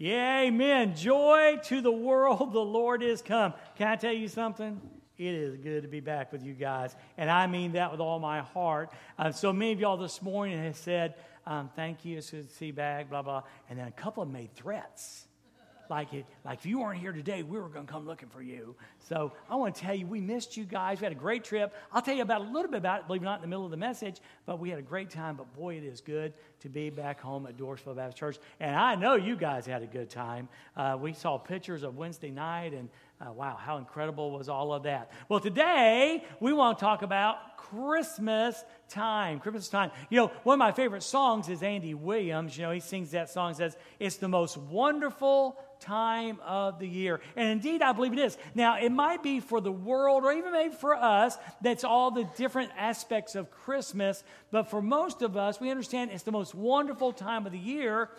Yeah, amen. Joy to the world, the Lord is come. Can I tell you something? It is good to be back with you guys. And I mean that with all my heart. Uh, so many of y'all this morning have said, um, thank you, it's good to see you back, blah, blah. And then a couple of made threats like it, like if you weren't here today, we were going to come looking for you. So I want to tell you, we missed you guys. We had a great trip. I'll tell you about a little bit about it, believe it or not, in the middle of the message. But we had a great time. But boy, it is good to be back home at Dorrisville Baptist Church. And I know you guys had a good time. Uh, we saw pictures of Wednesday night, and uh, wow, how incredible was all of that? Well, today we want to talk about Christmas time. Christmas time. You know, one of my favorite songs is Andy Williams. You know, he sings that song, says, It's the most wonderful time of the year. And indeed, I believe it is. Now, it might be for the world or even maybe for us, that's all the different aspects of Christmas. But for most of us, we understand it's the most wonderful time of the year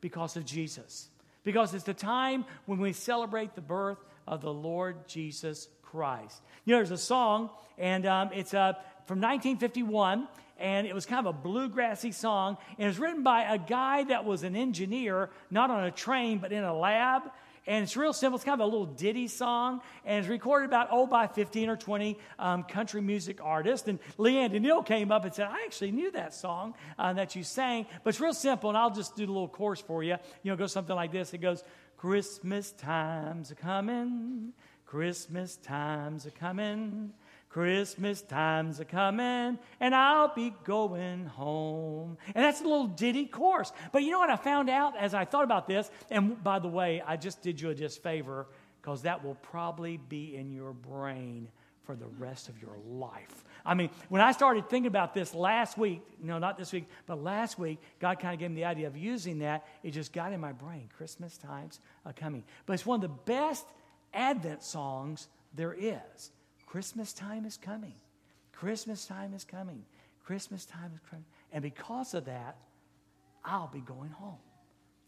because of Jesus. Because it's the time when we celebrate the birth of the Lord Jesus Christ. You know, there's a song, and um, it's uh, from 1951 and it was kind of a bluegrassy song. And it was written by a guy that was an engineer, not on a train, but in a lab. And it's real simple. It's kind of a little ditty song. And it's recorded about, oh, by 15 or 20 um, country music artists. And Leanne Daniil came up and said, I actually knew that song uh, that you sang. But it's real simple. And I'll just do the little chorus for you. You know, it goes something like this It goes, Christmas time's a coming. Christmas time's a coming. Christmas time's a coming and I'll be going home. And that's a little ditty chorus. But you know what I found out as I thought about this? And by the way, I just did you a disfavor because that will probably be in your brain for the rest of your life. I mean, when I started thinking about this last week, no, not this week, but last week, God kind of gave me the idea of using that. It just got in my brain. Christmas time's are coming. But it's one of the best Advent songs there is. Christmas time is coming. Christmas time is coming. Christmas time is coming. And because of that, I'll be going home.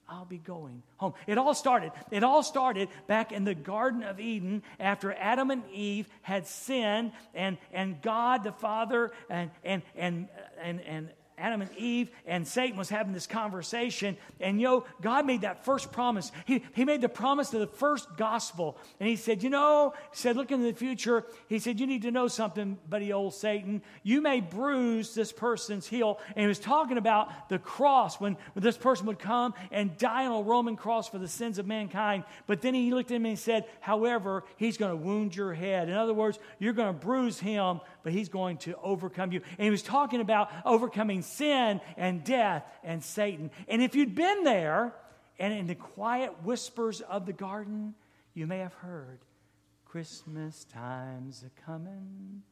I'll be going home. It all started. It all started back in the Garden of Eden after Adam and Eve had sinned, and, and God the Father and, and, and, and, and Adam and Eve and Satan was having this conversation. And, yo, God made that first promise. He, he made the promise of the first gospel. And he said, You know, he said, look into the future. He said, You need to know something, buddy, old Satan. You may bruise this person's heel. And he was talking about the cross when, when this person would come and die on a Roman cross for the sins of mankind. But then he looked at him and he said, However, he's going to wound your head. In other words, you're going to bruise him, but he's going to overcome you. And he was talking about overcoming sin and death and Satan. And if you'd been there and in the quiet whispers of the garden, you may have heard Christmas time's a coming.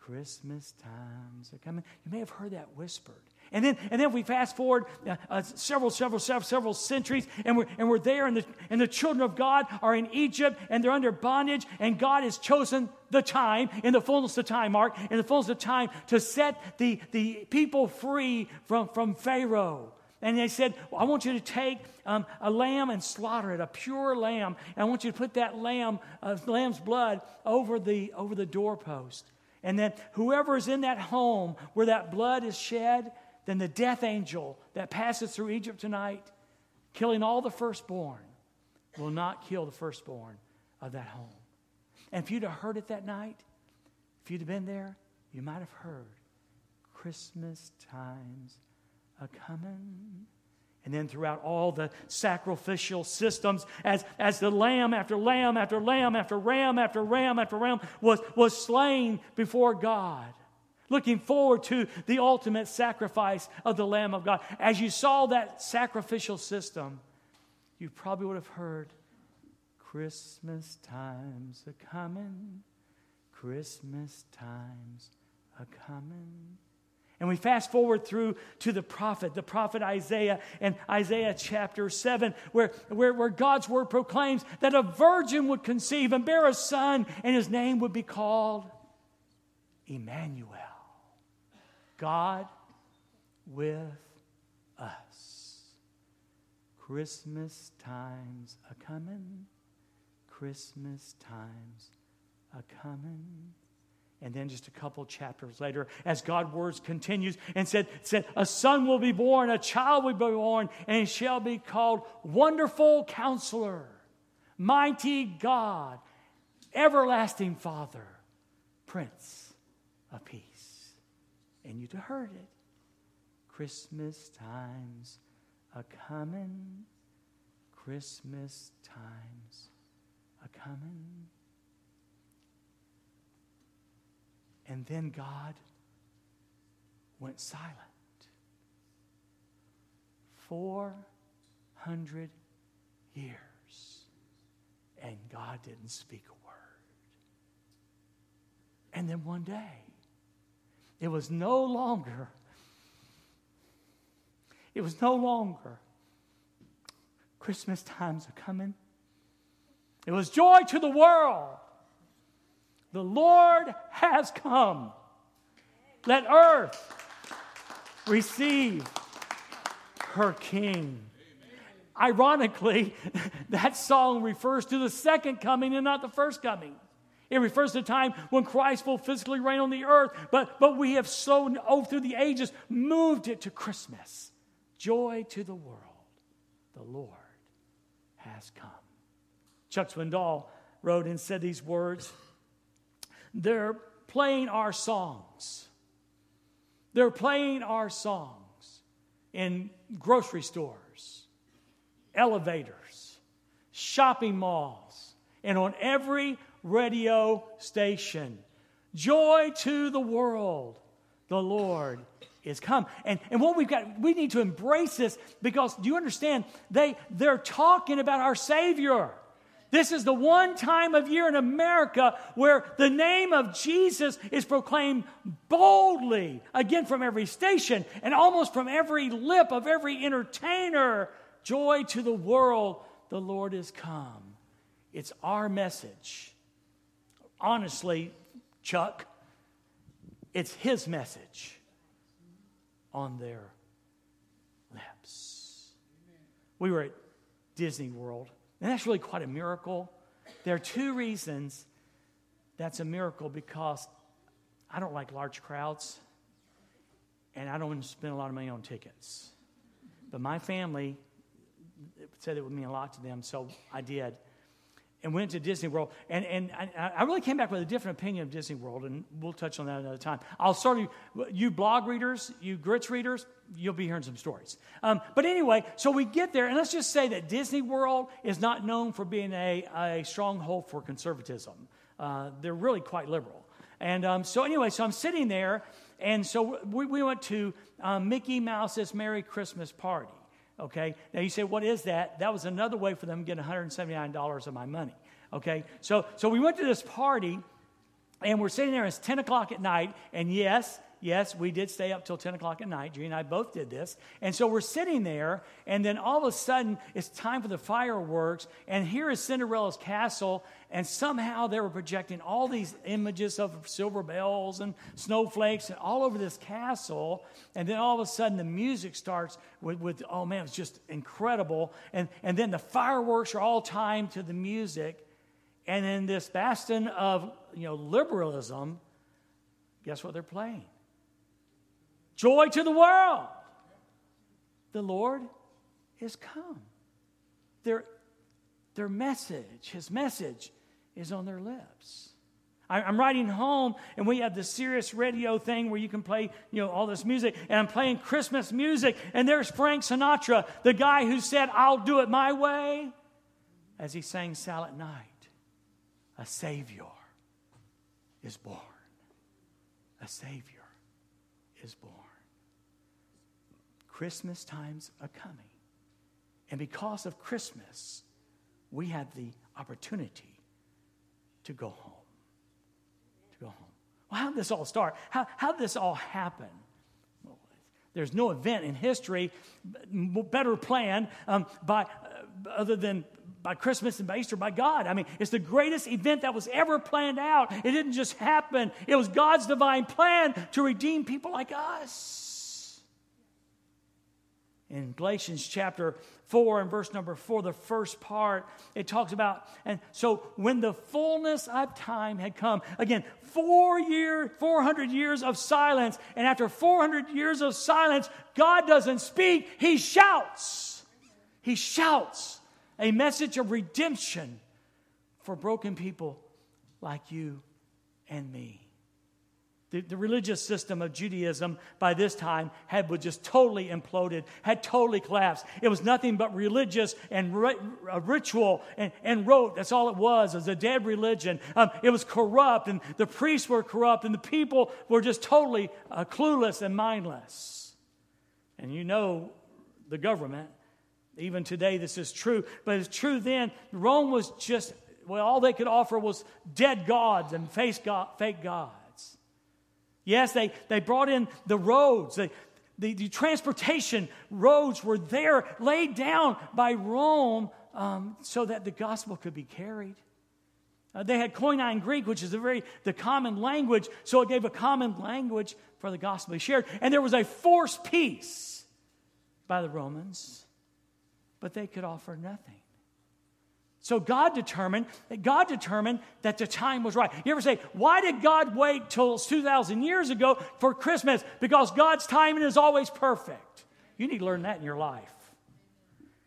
Christmas time's a coming. You may have heard that whispered. And then, and then we fast forward uh, uh, several, several, several, several centuries, and we're, and we're there, and the, and the children of God are in Egypt, and they're under bondage, and God has chosen the time, in the fullness of time, Mark, in the fullness of time, to set the, the people free from, from Pharaoh. And they said, well, I want you to take um, a lamb and slaughter it, a pure lamb. And I want you to put that lamb, uh, lamb's blood over the, over the doorpost. And then whoever is in that home where that blood is shed, then the death angel that passes through Egypt tonight, killing all the firstborn, will not kill the firstborn of that home. And if you'd have heard it that night, if you'd have been there, you might have heard Christmas times a coming. And then throughout all the sacrificial systems, as, as the lamb after lamb after lamb after ram after ram after ram was, was slain before God, looking forward to the ultimate sacrifice of the Lamb of God. As you saw that sacrificial system, you probably would have heard Christmas time's a coming, Christmas time's a coming. And we fast forward through to the prophet, the prophet Isaiah, and Isaiah chapter 7, where, where, where God's word proclaims that a virgin would conceive and bear a son, and his name would be called Emmanuel. God with us. Christmas time's a coming. Christmas time's a coming. And then just a couple chapters later, as God's words continues and said, said, a son will be born, a child will be born, and he shall be called Wonderful Counselor, Mighty God, Everlasting Father, Prince of Peace. And you'd have heard it. Christmas times a coming, Christmas times a coming. And then God went silent. 400 years. And God didn't speak a word. And then one day, it was no longer, it was no longer Christmas times are coming. It was joy to the world. The Lord has come. Let earth receive her king. Ironically, that song refers to the second coming and not the first coming. It refers to the time when Christ will physically reign on the earth, but, but we have so, oh, through the ages, moved it to Christmas. Joy to the world. The Lord has come. Chuck Swindoll wrote and said these words they're playing our songs. They're playing our songs in grocery stores, elevators, shopping malls, and on every radio station. Joy to the world, the Lord is come. And, and what we've got, we need to embrace this because do you understand? They, they're talking about our Savior. This is the one time of year in America where the name of Jesus is proclaimed boldly, again from every station and almost from every lip of every entertainer. Joy to the world, the Lord is come. It's our message. Honestly, Chuck, it's his message on their lips. We were at Disney World and that's really quite a miracle. There are two reasons that's a miracle because I don't like large crowds and I don't want to spend a lot of money on tickets. But my family said it would mean a lot to them, so I did and went to Disney World. And, and I, I, really came back with a different opinion of Disney World, and we'll touch on that another time. I'll start you, you blog readers, you grits readers, you'll be hearing some stories. Um, but anyway, so we get there, and let's just say that Disney World is not known for being a, a stronghold for conservatism. Uh, they're really quite liberal. And um, so, anyway, so I'm sitting there, and so we, we went to um, Mickey Mouse's Merry Christmas Party. Okay. Now you say, what is that? That was another way for them to get $179 of my money. Okay. So, so we went to this party and we're sitting there. It's 10 o'clock at night. And yes, yes, we did stay up till 10 o'clock at night. Judy and I both did this. And so we're sitting there, and then all of a sudden, it's time for the fireworks. And here is Cinderella's castle, and somehow they were projecting all these images of silver bells and snowflakes and all over this castle. And then all of a sudden, the music starts with, with oh man, it's just incredible. And, and then the fireworks are all timed to the music. And in this bastion of you know, liberalism, guess what they're playing? Joy to the world. The Lord is come. Their, their message, his message, is on their lips. I'm riding home, and we have the Sirius radio thing where you can play, you know, all this music, and I'm playing Christmas music, and there's Frank Sinatra, the guy who said, "I'll do it my way," as he sang "Silent Night." A Savior is born. A Savior is born. Christmas times are coming. And because of Christmas, we have the opportunity to go home. To go home. Well, how did this all start? How, how did this all happen? There's no event in history better planned um, by, uh, other than by Christmas and by Easter by God. I mean, it's the greatest event that was ever planned out. It didn't just happen, it was God's divine plan to redeem people like us. In Galatians chapter 4 and verse number 4, the first part, it talks about, and so when the fullness of time had come, again, four year, 400 years of silence, and after 400 years of silence, God doesn't speak, He shouts. He shouts a message of redemption for broken people like you and me. The, the, religious system of Judaism by this time had was just totally imploded, had totally collapsed. It was nothing but religious and ri- ritual and, and rote. That's all it was. It was a dead religion. Um, it was corrupt, and the priests were corrupt, and the people were just totally uh, clueless and mindless. And you know the government. Even today, this is true, but it's true then. Rome was just, well, all they could offer was dead gods and fake, God, fake gods. Yes, they, they brought in the roads. They, the, the transportation roads were there, laid down by Rome um, so that the gospel could be carried. Uh, they had Koine Greek, which is a very the common language, so it gave a common language for the gospel to be shared. And there was a forced peace by the Romans, but they could offer nothing. So God determined that God determined that the time was right. You ever say, why did God wait till 2,000 years ago for Christmas? Because God's timing is always perfect. You need to learn that in your life.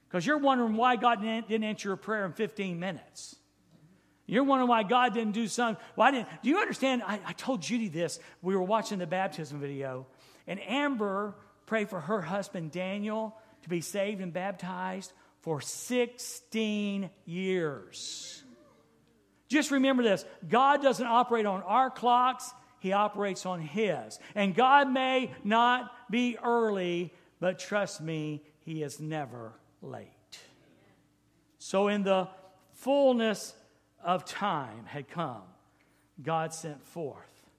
Because you're wondering why God didn't answer your prayer in 15 minutes. You're wondering why God didn't do something. Why didn't? Do you understand? I, I told Judy this. We were watching the baptism video, and Amber prayed for her husband Daniel to be saved and baptized for 16 years. Just remember this God doesn't operate on our clocks, He operates on His. And God may not be early, but trust me, He is never late. So, in the fullness of time had come, God sent forth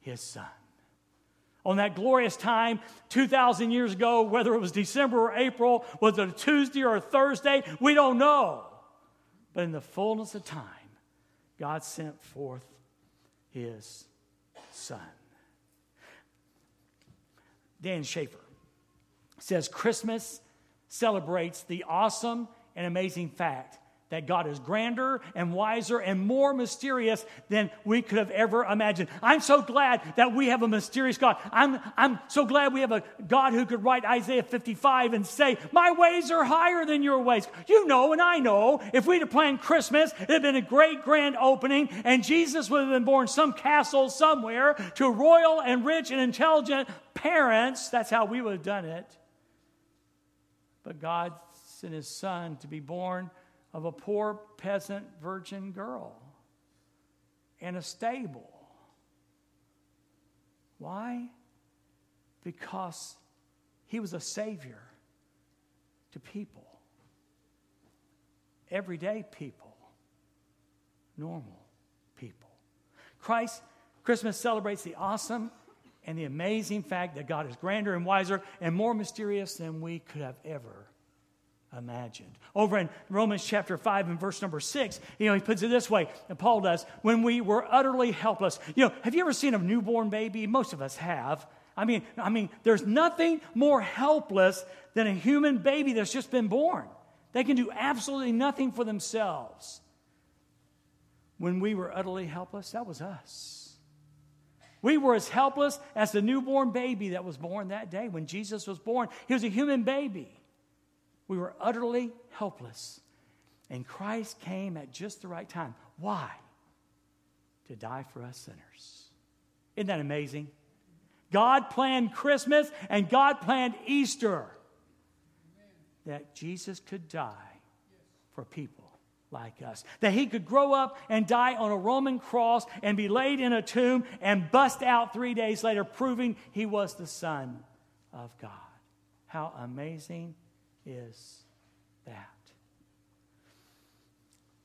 His Son on that glorious time 2,000 years ago, whether it was December or April, was it a Tuesday or a Thursday, we don't know. But in the fullness of time, God sent forth his son. Dan Schaefer says Christmas celebrates the awesome and amazing fact that God is grander and wiser and more mysterious than we could have ever imagined. I'm so glad that we have a mysterious God. I'm, I'm so glad we have a God who could write Isaiah 55 and say, My ways are higher than your ways. You know, and I know, if we'd have planned Christmas, it'd have been a great grand opening, and Jesus would have been born some castle somewhere to royal and rich and intelligent parents. That's how we would have done it. But God sent his son to be born of a poor peasant virgin girl in a stable. Why? Because he was a savior to people, everyday people, normal people. Christ, Christmas celebrates the awesome and the amazing fact that God is grander and wiser and more mysterious than we could have ever imagined. Over in Romans chapter 5 and verse number 6, you know, he puts it this way, and Paul does, when we were utterly helpless. You know, have you ever seen a newborn baby? Most of us have. I mean, I mean, there's nothing more helpless than a human baby that's just been born. They can do absolutely nothing for themselves. When we were utterly helpless, that was us. We were as helpless as the newborn baby that was born that day when Jesus was born. He was a human baby. We were utterly helpless. And Christ came at just the right time. Why? To die for us sinners. Isn't that amazing? God planned Christmas and God planned Easter that Jesus could die for people like us. That he could grow up and die on a Roman cross and be laid in a tomb and bust out three days later, proving he was the Son of God. How amazing is that?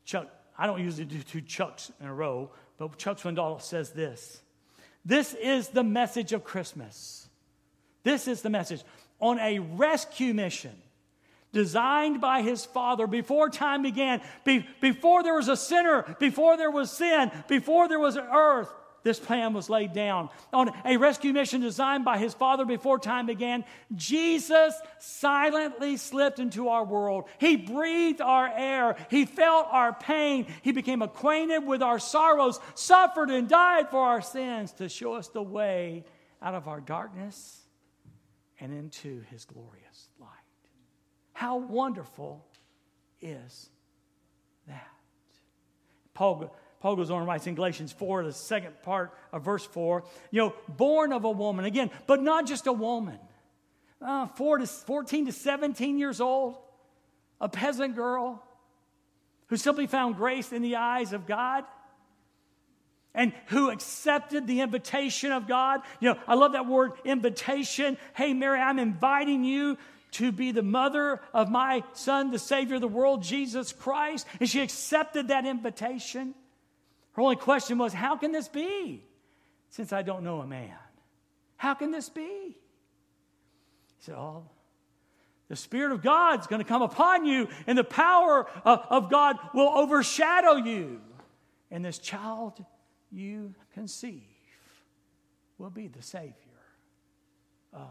Chuck, I don't usually do two Chucks in a row, but Chuck Swindoll says this This is the message of Christmas. This is the message. On a rescue mission designed by his father before time began, be, before there was a sinner, before there was sin, before there was earth, this plan was laid down. On a rescue mission designed by his father before time began, Jesus silently slipped into our world. He breathed our air. He felt our pain. He became acquainted with our sorrows, suffered and died for our sins to show us the way out of our darkness and into his glorious light. How wonderful is that? Paul Paul goes on and writes in Galatians 4, the second part of verse 4, you know, born of a woman. Again, but not just a woman. Uh, four to, 14 to 17 years old, a peasant girl who simply found grace in the eyes of God and who accepted the invitation of God. You know, I love that word invitation. Hey, Mary, I'm inviting you to be the mother of my son, the Savior of the world, Jesus Christ. And she accepted that invitation. Her only question was, How can this be? Since I don't know a man. How can this be? He said, Oh, the Spirit of God's going to come upon you, and the power of, of God will overshadow you. And this child you conceive will be the Savior of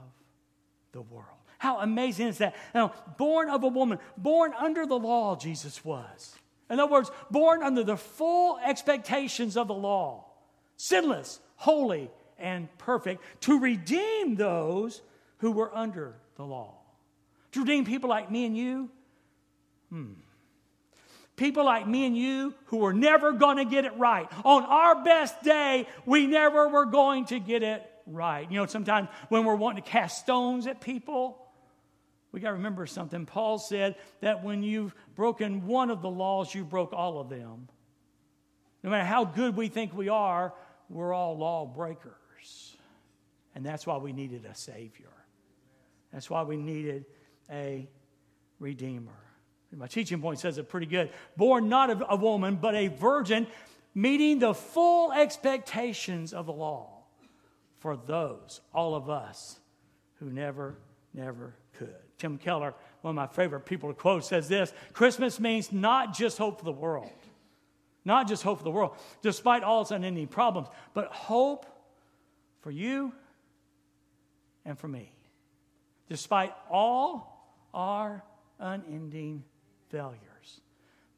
the world. How amazing is that? Now, born of a woman, born under the law, Jesus was. In other words, born under the full expectations of the law, sinless, holy, and perfect, to redeem those who were under the law. To redeem people like me and you. Hmm. People like me and you who were never going to get it right. On our best day, we never were going to get it right. You know, sometimes when we're wanting to cast stones at people, we got to remember something. Paul said that when you've broken one of the laws, you broke all of them. No matter how good we think we are, we're all lawbreakers. And that's why we needed a Savior. That's why we needed a Redeemer. My teaching point says it pretty good. Born not of a woman, but a virgin, meeting the full expectations of the law for those, all of us, who never, never. Tim Keller, one of my favorite people to quote, says this Christmas means not just hope for the world, not just hope for the world, despite all its unending problems, but hope for you and for me, despite all our unending failures.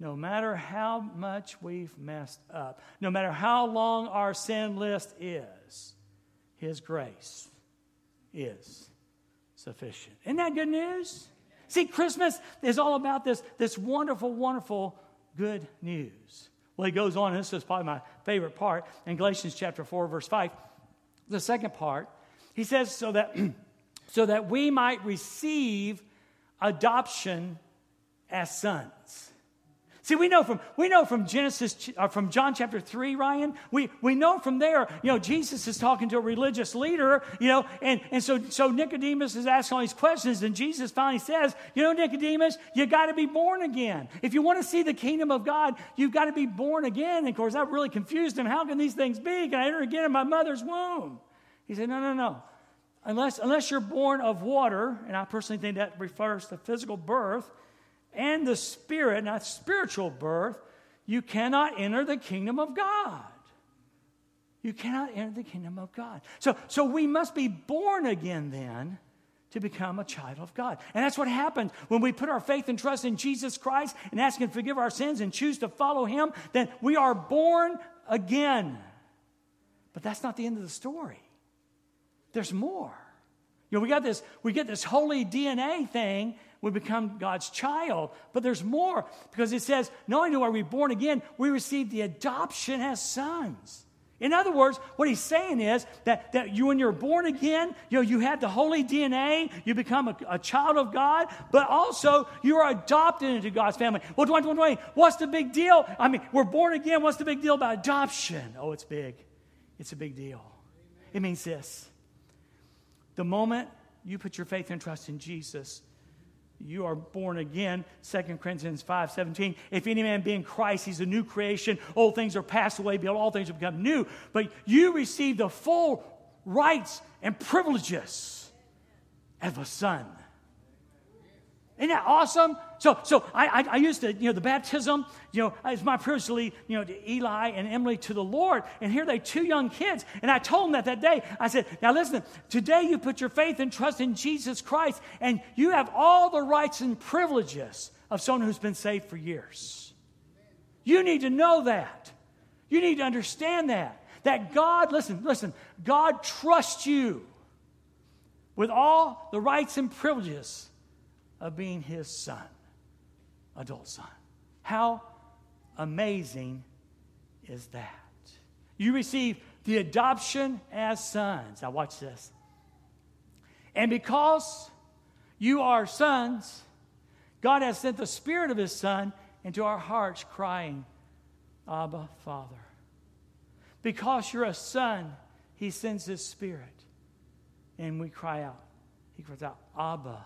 No matter how much we've messed up, no matter how long our sin list is, His grace is sufficient. Isn't that good news? See, Christmas is all about this, this wonderful, wonderful good news. Well, he goes on, and this is probably my favorite part in Galatians chapter 4, verse 5. The second part, he says, so that, so that we might receive adoption as sons. See, we know from we know from Genesis uh, from John chapter three, Ryan. We we know from there. You know, Jesus is talking to a religious leader. You know, and and so so Nicodemus is asking all these questions, and Jesus finally says, you know, Nicodemus, you got to be born again. If you want to see the kingdom of God, you've got to be born again. And of course, that really confused him. How can these things be? Can I enter again in my mother's womb? He said, no, no, no. Unless unless you're born of water, and I personally think that refers to physical birth and the spirit, not spiritual birth, you cannot enter the kingdom of God. You cannot enter the kingdom of God. So, so we must be born again then to become a child of God. And that's what happens when we put our faith and trust in Jesus Christ and ask Him to forgive our sins and choose to follow Him, then we are born again. But that's not the end of the story. There's more. You know, we got this, we get this holy DNA thing we become God's child. But there's more because it says, not only are we born again, we receive the adoption as sons. In other words, what he's saying is that, that you, when you're born again, you know, you have the holy DNA, you become a, a child of God, but also you are adopted into God's family. Well, Dwayne, Dwayne, Dwayne, what's the big deal? I mean, we're born again. What's the big deal about adoption? Oh, it's big. It's a big deal. It means this the moment you put your faith and trust in Jesus, you are born again 2 corinthians 5 17 if any man be in christ he's a new creation. Old things are passed away. Behold all things have become new. But you receive the full rights and privileges of a son. Isn't that awesome So, so I, I, I, used to, you know, the baptism, you know, it's my privilege to lead, you know, to Eli and Emily to the Lord. And here they two young kids. And I told them that that day, I said, now listen, today you put your faith and trust in Jesus Christ, and you have all the rights and privileges of someone who's been saved for years. You need to know that. You need to understand that. That God, listen, listen, God trusts you with all the rights and privileges of being his son, adult son. How amazing is that? You receive the adoption as sons. Now, watch this. And because you are sons, God has sent the Spirit of His Son into our hearts, crying, Abba, Father. Because you're a son, He sends His Spirit. And we cry out. He cries out, Abba,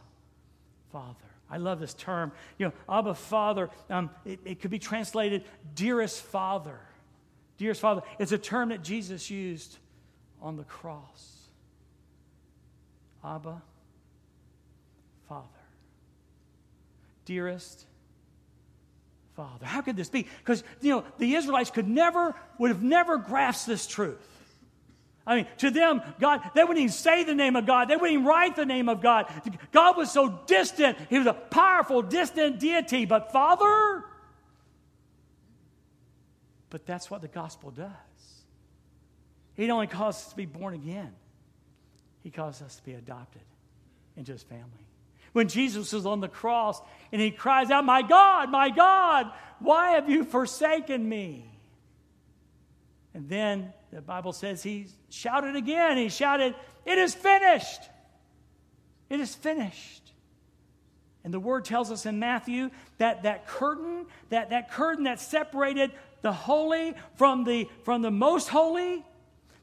Father. I love this term. You know, Abba, Father, um, it, it could be translated dearest Father. Dearest Father. It's a term that Jesus used on the cross. Abba, Father. Dearest Father. How could this be? Because, you know, the Israelites could never, would have never grasped this truth. I mean, to them, God, they wouldn't even say the name of God. They wouldn't even write the name of God. God was so distant. He was a powerful, distant deity. But Father? But that's what the gospel does. He not only calls us to be born again, He calls us to be adopted into His family. When Jesus was on the cross and He cries out, My God, my God, why have you forsaken me? And then the Bible says he shouted again. He shouted, It is finished. It is finished. And the word tells us in Matthew that that curtain, that, that curtain that separated the holy from the, from the most holy,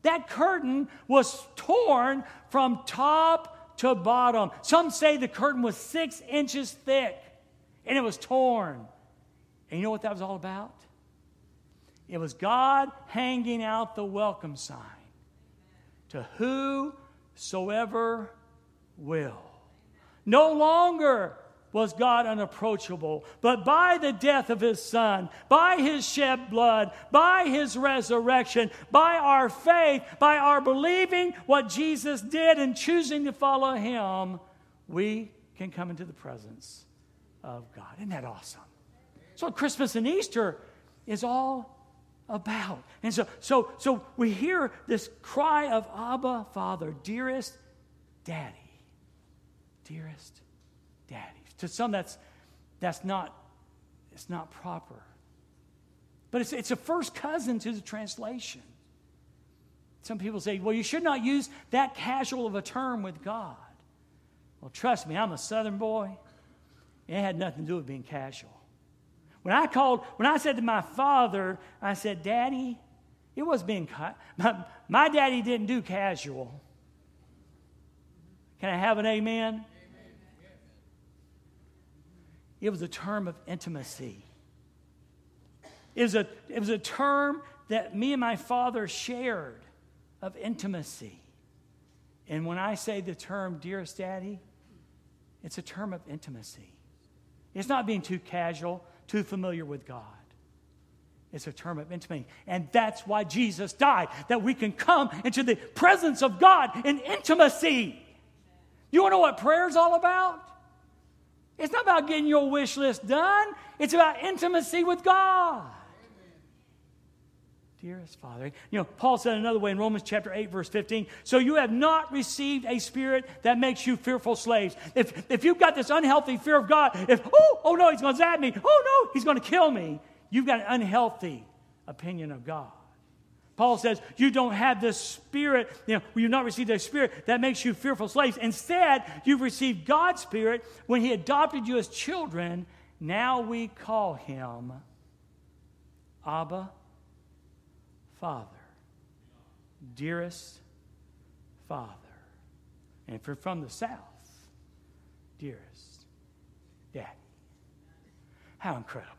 that curtain was torn from top to bottom. Some say the curtain was six inches thick and it was torn. And you know what that was all about? It was God hanging out the welcome sign to whosoever will. No longer was God unapproachable, but by the death of his son, by his shed blood, by his resurrection, by our faith, by our believing what Jesus did and choosing to follow him, we can come into the presence of God. Isn't that awesome? So Christmas and Easter is all about. And so, so, so we hear this cry of Abba, Father, dearest Daddy, dearest Daddy. To some, that's that's not it's not proper, but it's it's a first cousin to the translation. Some people say, well, you should not use that casual of a term with God. Well, trust me, I'm a Southern boy. It had nothing to do with being casual. When I called, when I said to my father, I said, Daddy, it was being, my, my daddy didn't do casual. Can I have an amen? amen? It was a term of intimacy. It was, a, it was a term that me and my father shared of intimacy. And when I say the term dearest daddy, it's a term of intimacy. It's not being too casual too familiar with God. It's a term of intimacy. And that's why Jesus died, that we can come into the presence of God in intimacy. You want to know what prayer is all about? It's not about getting your wish list done, it's about intimacy with God. Dearest Father. You know, Paul said another way in Romans chapter 8, verse 15. So you have not received a spirit that makes you fearful slaves. If, if you've got this unhealthy fear of God, if, oh, oh no, he's going to zap me. Oh no, he's going to kill me. You've got an unhealthy opinion of God. Paul says, You don't have this spirit, you know, you've not received a spirit that makes you fearful slaves. Instead, you've received God's spirit when He adopted you as children. Now we call Him Abba Father. Dearest Father. And if you're from the South, dearest Daddy. How incredible.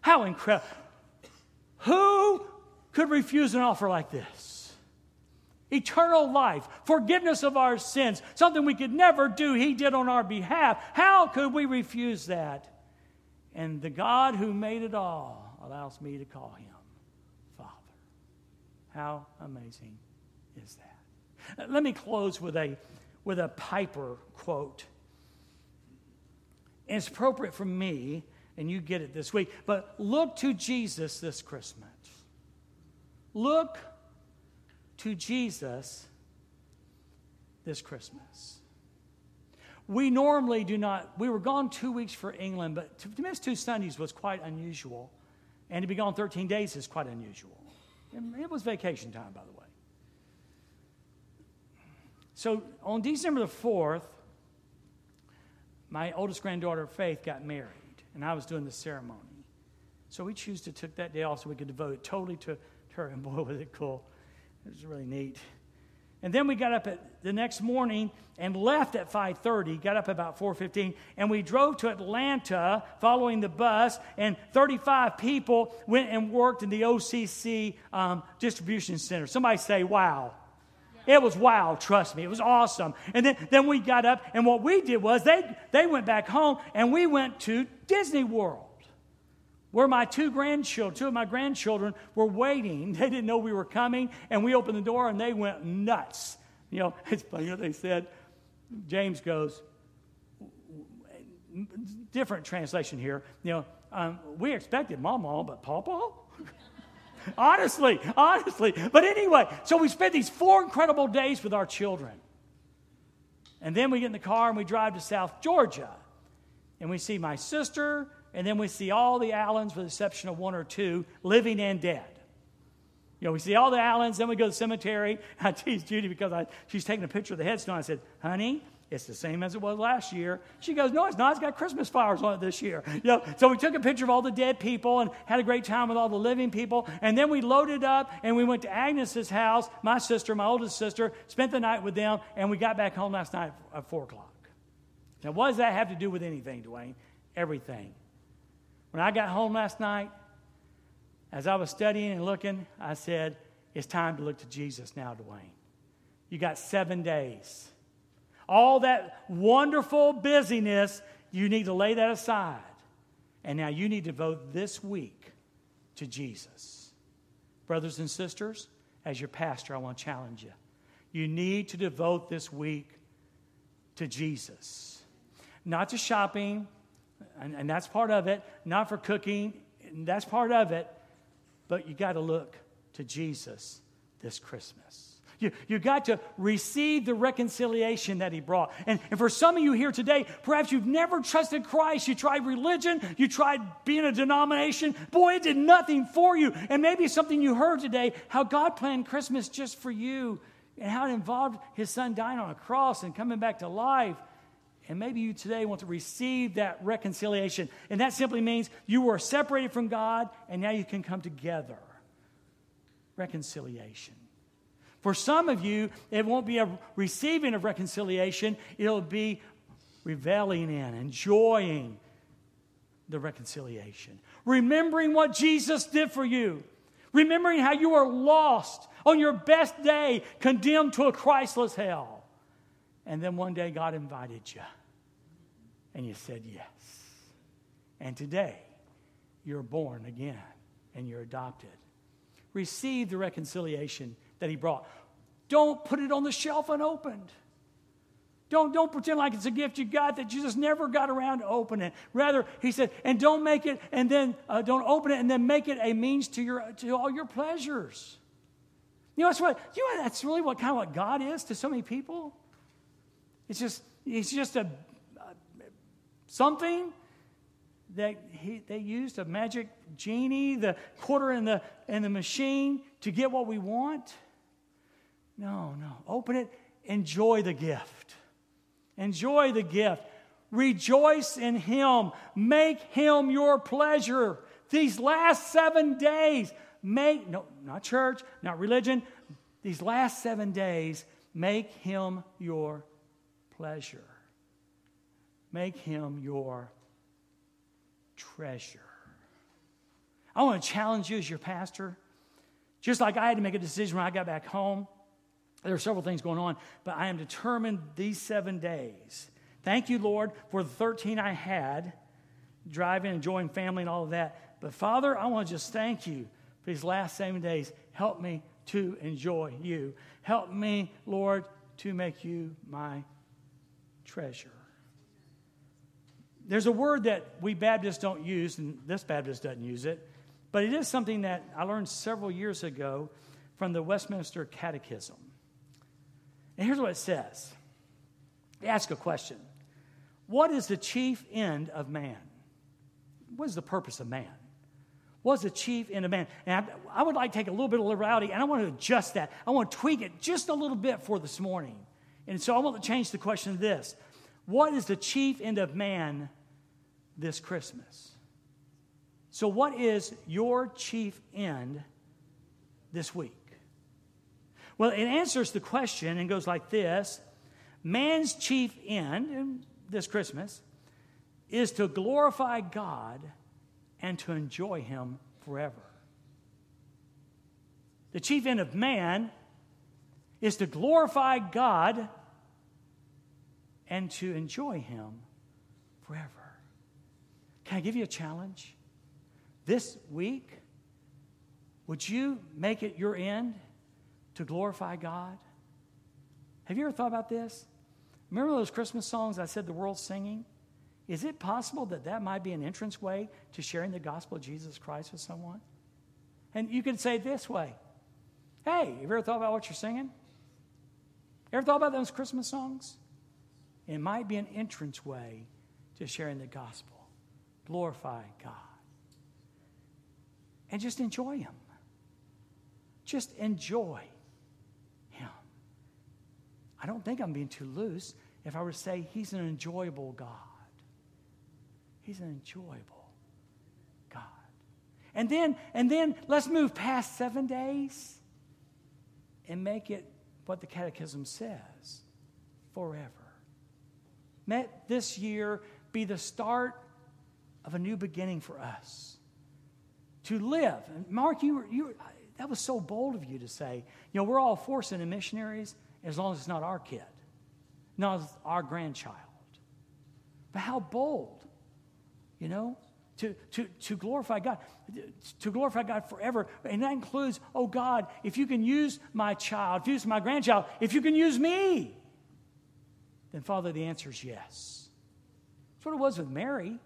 How incredible. Who could refuse an offer like this? eternal life, forgiveness of our sins, something we could never do, He did on our behalf. How could we refuse that? And the God who made it all allows me to call Him. How amazing is that? Let me close with a, with a Piper quote. And it's appropriate for me, and you get it this week, but look to Jesus this Christmas. Look to Jesus this Christmas. We normally do not, we were gone two weeks for England, but to, to miss two Sundays was quite unusual. And to be gone 13 days is quite unusual. It was vacation time, by the way. So on December the 4th, my oldest granddaughter, Faith, got married, and I was doing the ceremony. So we chose to take that day off so we could devote it totally to her, and boy, was it cool. It was really neat. And then we got up at the next morning and left at 5:30. Got up about 4:15, and we drove to Atlanta following the bus. And 35 people went and worked in the OCC um, distribution center. Somebody say, "Wow!" It was wow, trust me. It was awesome. And then, then we got up, and what we did was they, they went back home, and we went to Disney World where my two grandchildren, two of my grandchildren were waiting. They didn't know we were coming, and we opened the door and they went nuts. You know, it's funny what they said. James goes, different translation here. You know, um, we expected Mama, but Papa? honestly, honestly. But anyway, so we spent these four incredible days with our children. And then we get in the car and we drive to South Georgia. And we see my sister, and then we see all the Allens, with the exception of one or two, living and dead. You know, we see all the Allens, then we go to the cemetery. I tease Judy because I, she's taking a picture of the headstone. I said, honey, it's the same as it was last year. She goes, No, it's not. It's got Christmas flowers on it this year. You know, so we took a picture of all the dead people and had a great time with all the living people. And then we loaded up and we went to Agnes's house, my sister, my oldest sister, spent the night with them, and we got back home last night at 4 o'clock. Now, what does that have to do with anything, Dwayne? Everything. When I got home last night, as I was studying and looking, I said, It's time to look to Jesus now, Dwayne. You got seven days. All that wonderful busyness, you need to lay that aside. And now you need to devote this week to Jesus. Brothers and sisters, as your pastor, I want to challenge you. You need to devote this week to Jesus. Not to shopping, and, and that's part of it. Not for cooking, that's part of it. But you got to look to Jesus this Christmas. You, you got to receive the reconciliation that he brought. And, and for some of you here today, perhaps you've never trusted Christ. You tried religion, you tried being a denomination. Boy, it did nothing for you. And maybe something you heard today how God planned Christmas just for you and how it involved his son dying on a cross and coming back to life. And maybe you today want to receive that reconciliation. And that simply means you were separated from God and now you can come together. Reconciliation. For some of you, it won't be a receiving of reconciliation, it'll be reveling in, enjoying the reconciliation. Remembering what Jesus did for you. Remembering how you were lost on your best day, condemned to a Christless hell. And then one day God invited you and you said yes. And today, you're born again and you're adopted. Receive the reconciliation that He brought. Don't put it on the shelf unopened. Don't, don't pretend like it's a gift you got that you just never got around to open it. Rather, he said, and don't make it, and then uh, don't open it, and then make it a means to your to all your pleasures. You know, that's what you know. That's really what kind of what God is to so many people. It's just He's just a something that he, they used a magic genie, the quarter in the, in the machine to get what we want. No, no. Open it, enjoy the gift. Enjoy the gift. Rejoice in Him. Make Him your pleasure. These last seven days, make, no, not church, not religion, these last seven days, make Him your pleasure. Make him your treasure. I want to challenge you as your pastor. Just like I had to make a decision when I got back home. there are several things going on, but I am determined these seven days. Thank you, Lord, for the 13 I had, driving, enjoying family, and all of that. But Father, I want to just thank you for these last seven days. Help me to enjoy you. Help me, Lord, to make you my treasure. There's a word that we Baptists don't use, and this Baptist doesn't use it, but it is something that I learned several years ago from the Westminster Catechism. And here's what it says they Ask a question What is the chief end of man? What is the purpose of man? What's the chief end of man? And I, I would like to take a little bit of liberality and I want to adjust that. I want to tweak it just a little bit for this morning. And so I want to change the question to this What is the chief end of man this Christmas? So, what is your chief end this week? Well, it answers the question and goes like this Man's chief end this Christmas is to glorify God and to enjoy Him forever. The chief end of man is to glorify God and to enjoy Him forever. Can I give you a challenge? This week, would you make it your end to glorify God? Have you ever thought about this? Remember those Christmas songs I said the world's singing? Is it possible that that might be an entrance way to sharing the gospel of Jesus Christ with someone? And you could say this way Hey, have you ever thought about what you're singing? Ever thought about those Christmas songs? It might be an entrance way to sharing the gospel. Glorify God. And just enjoy Him. Just enjoy Him. I don't think I'm being too loose if I were to say He's an enjoyable God. He's an enjoyable God. And then, and then let's move past seven days and make it what the Catechism says forever. Let this year be the start of a new beginning for us. To live. And Mark, you, were, you were, that was so bold of you to say, you know, we're all forcing the missionaries as long as it's not our kid, not our grandchild. But how bold you know, to, to, to glorify God, to glorify God forever. And that includes, oh God, if you can use my child, if you use my grandchild, if you can use me, then Father, the answer is yes. That's what it was with Mary.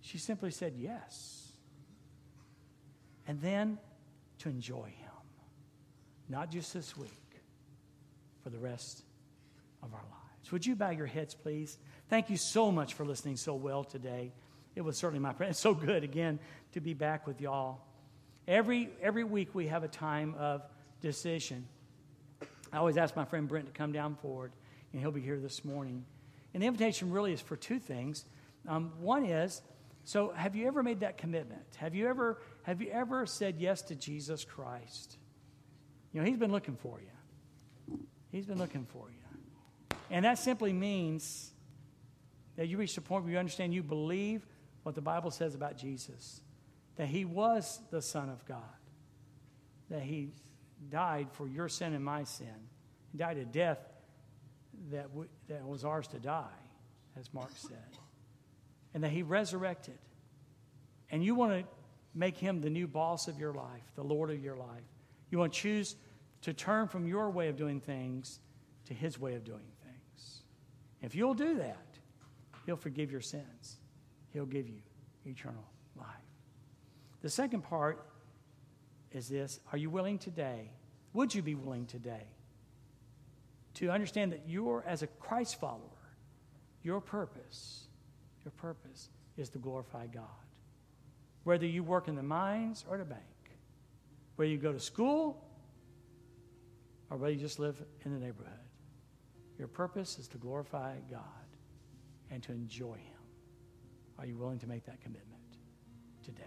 She simply said yes. And then to enjoy Him, not just this week, for the rest of our lives. Would you bow your heads, please? Thank you so much for listening so well today. It was certainly my friend. It's so good again to be back with y'all. Every every week we have a time of decision. I always ask my friend Brent to come down forward, and he'll be here this morning. And the invitation really is for two things. Um, one is, so have you ever made that commitment? Have you ever have you ever said yes to Jesus Christ? You know, He's been looking for you. He's been looking for you, and that simply means that you reach the point where you understand you believe what the Bible says about Jesus that he was the Son of God, that he died for your sin and my sin, he died a death that, that was ours to die, as Mark said, and that he resurrected. And you want to make him the new boss of your life, the Lord of your life. You want to choose to turn from your way of doing things to his way of doing things. If you'll do that, He'll forgive your sins, He'll give you eternal life. The second part is this Are you willing today? Would you be willing today to understand that you're, as a Christ follower, your purpose, your purpose is to glorify God? Whether you work in the mines or the bank, whether you go to school or whether you just live in the neighborhood, your purpose is to glorify God and to enjoy Him. Are you willing to make that commitment today?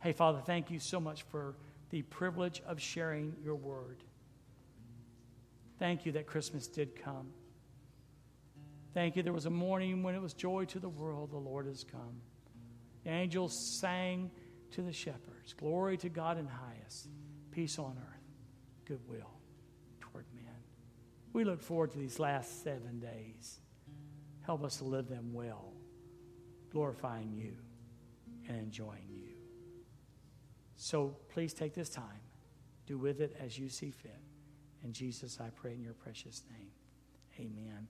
Hey, Father, thank you so much for the privilege of sharing your word. Thank you that Christmas did come. Thank you. There was a morning when it was joy to the world, the Lord has come. The angels sang to the shepherds, Glory to God in highest, peace on earth, goodwill toward men. We look forward to these last seven days. Help us to live them well, glorifying you and enjoying you. So please take this time. Do with it as you see fit. In Jesus, I pray in your precious name. Amen.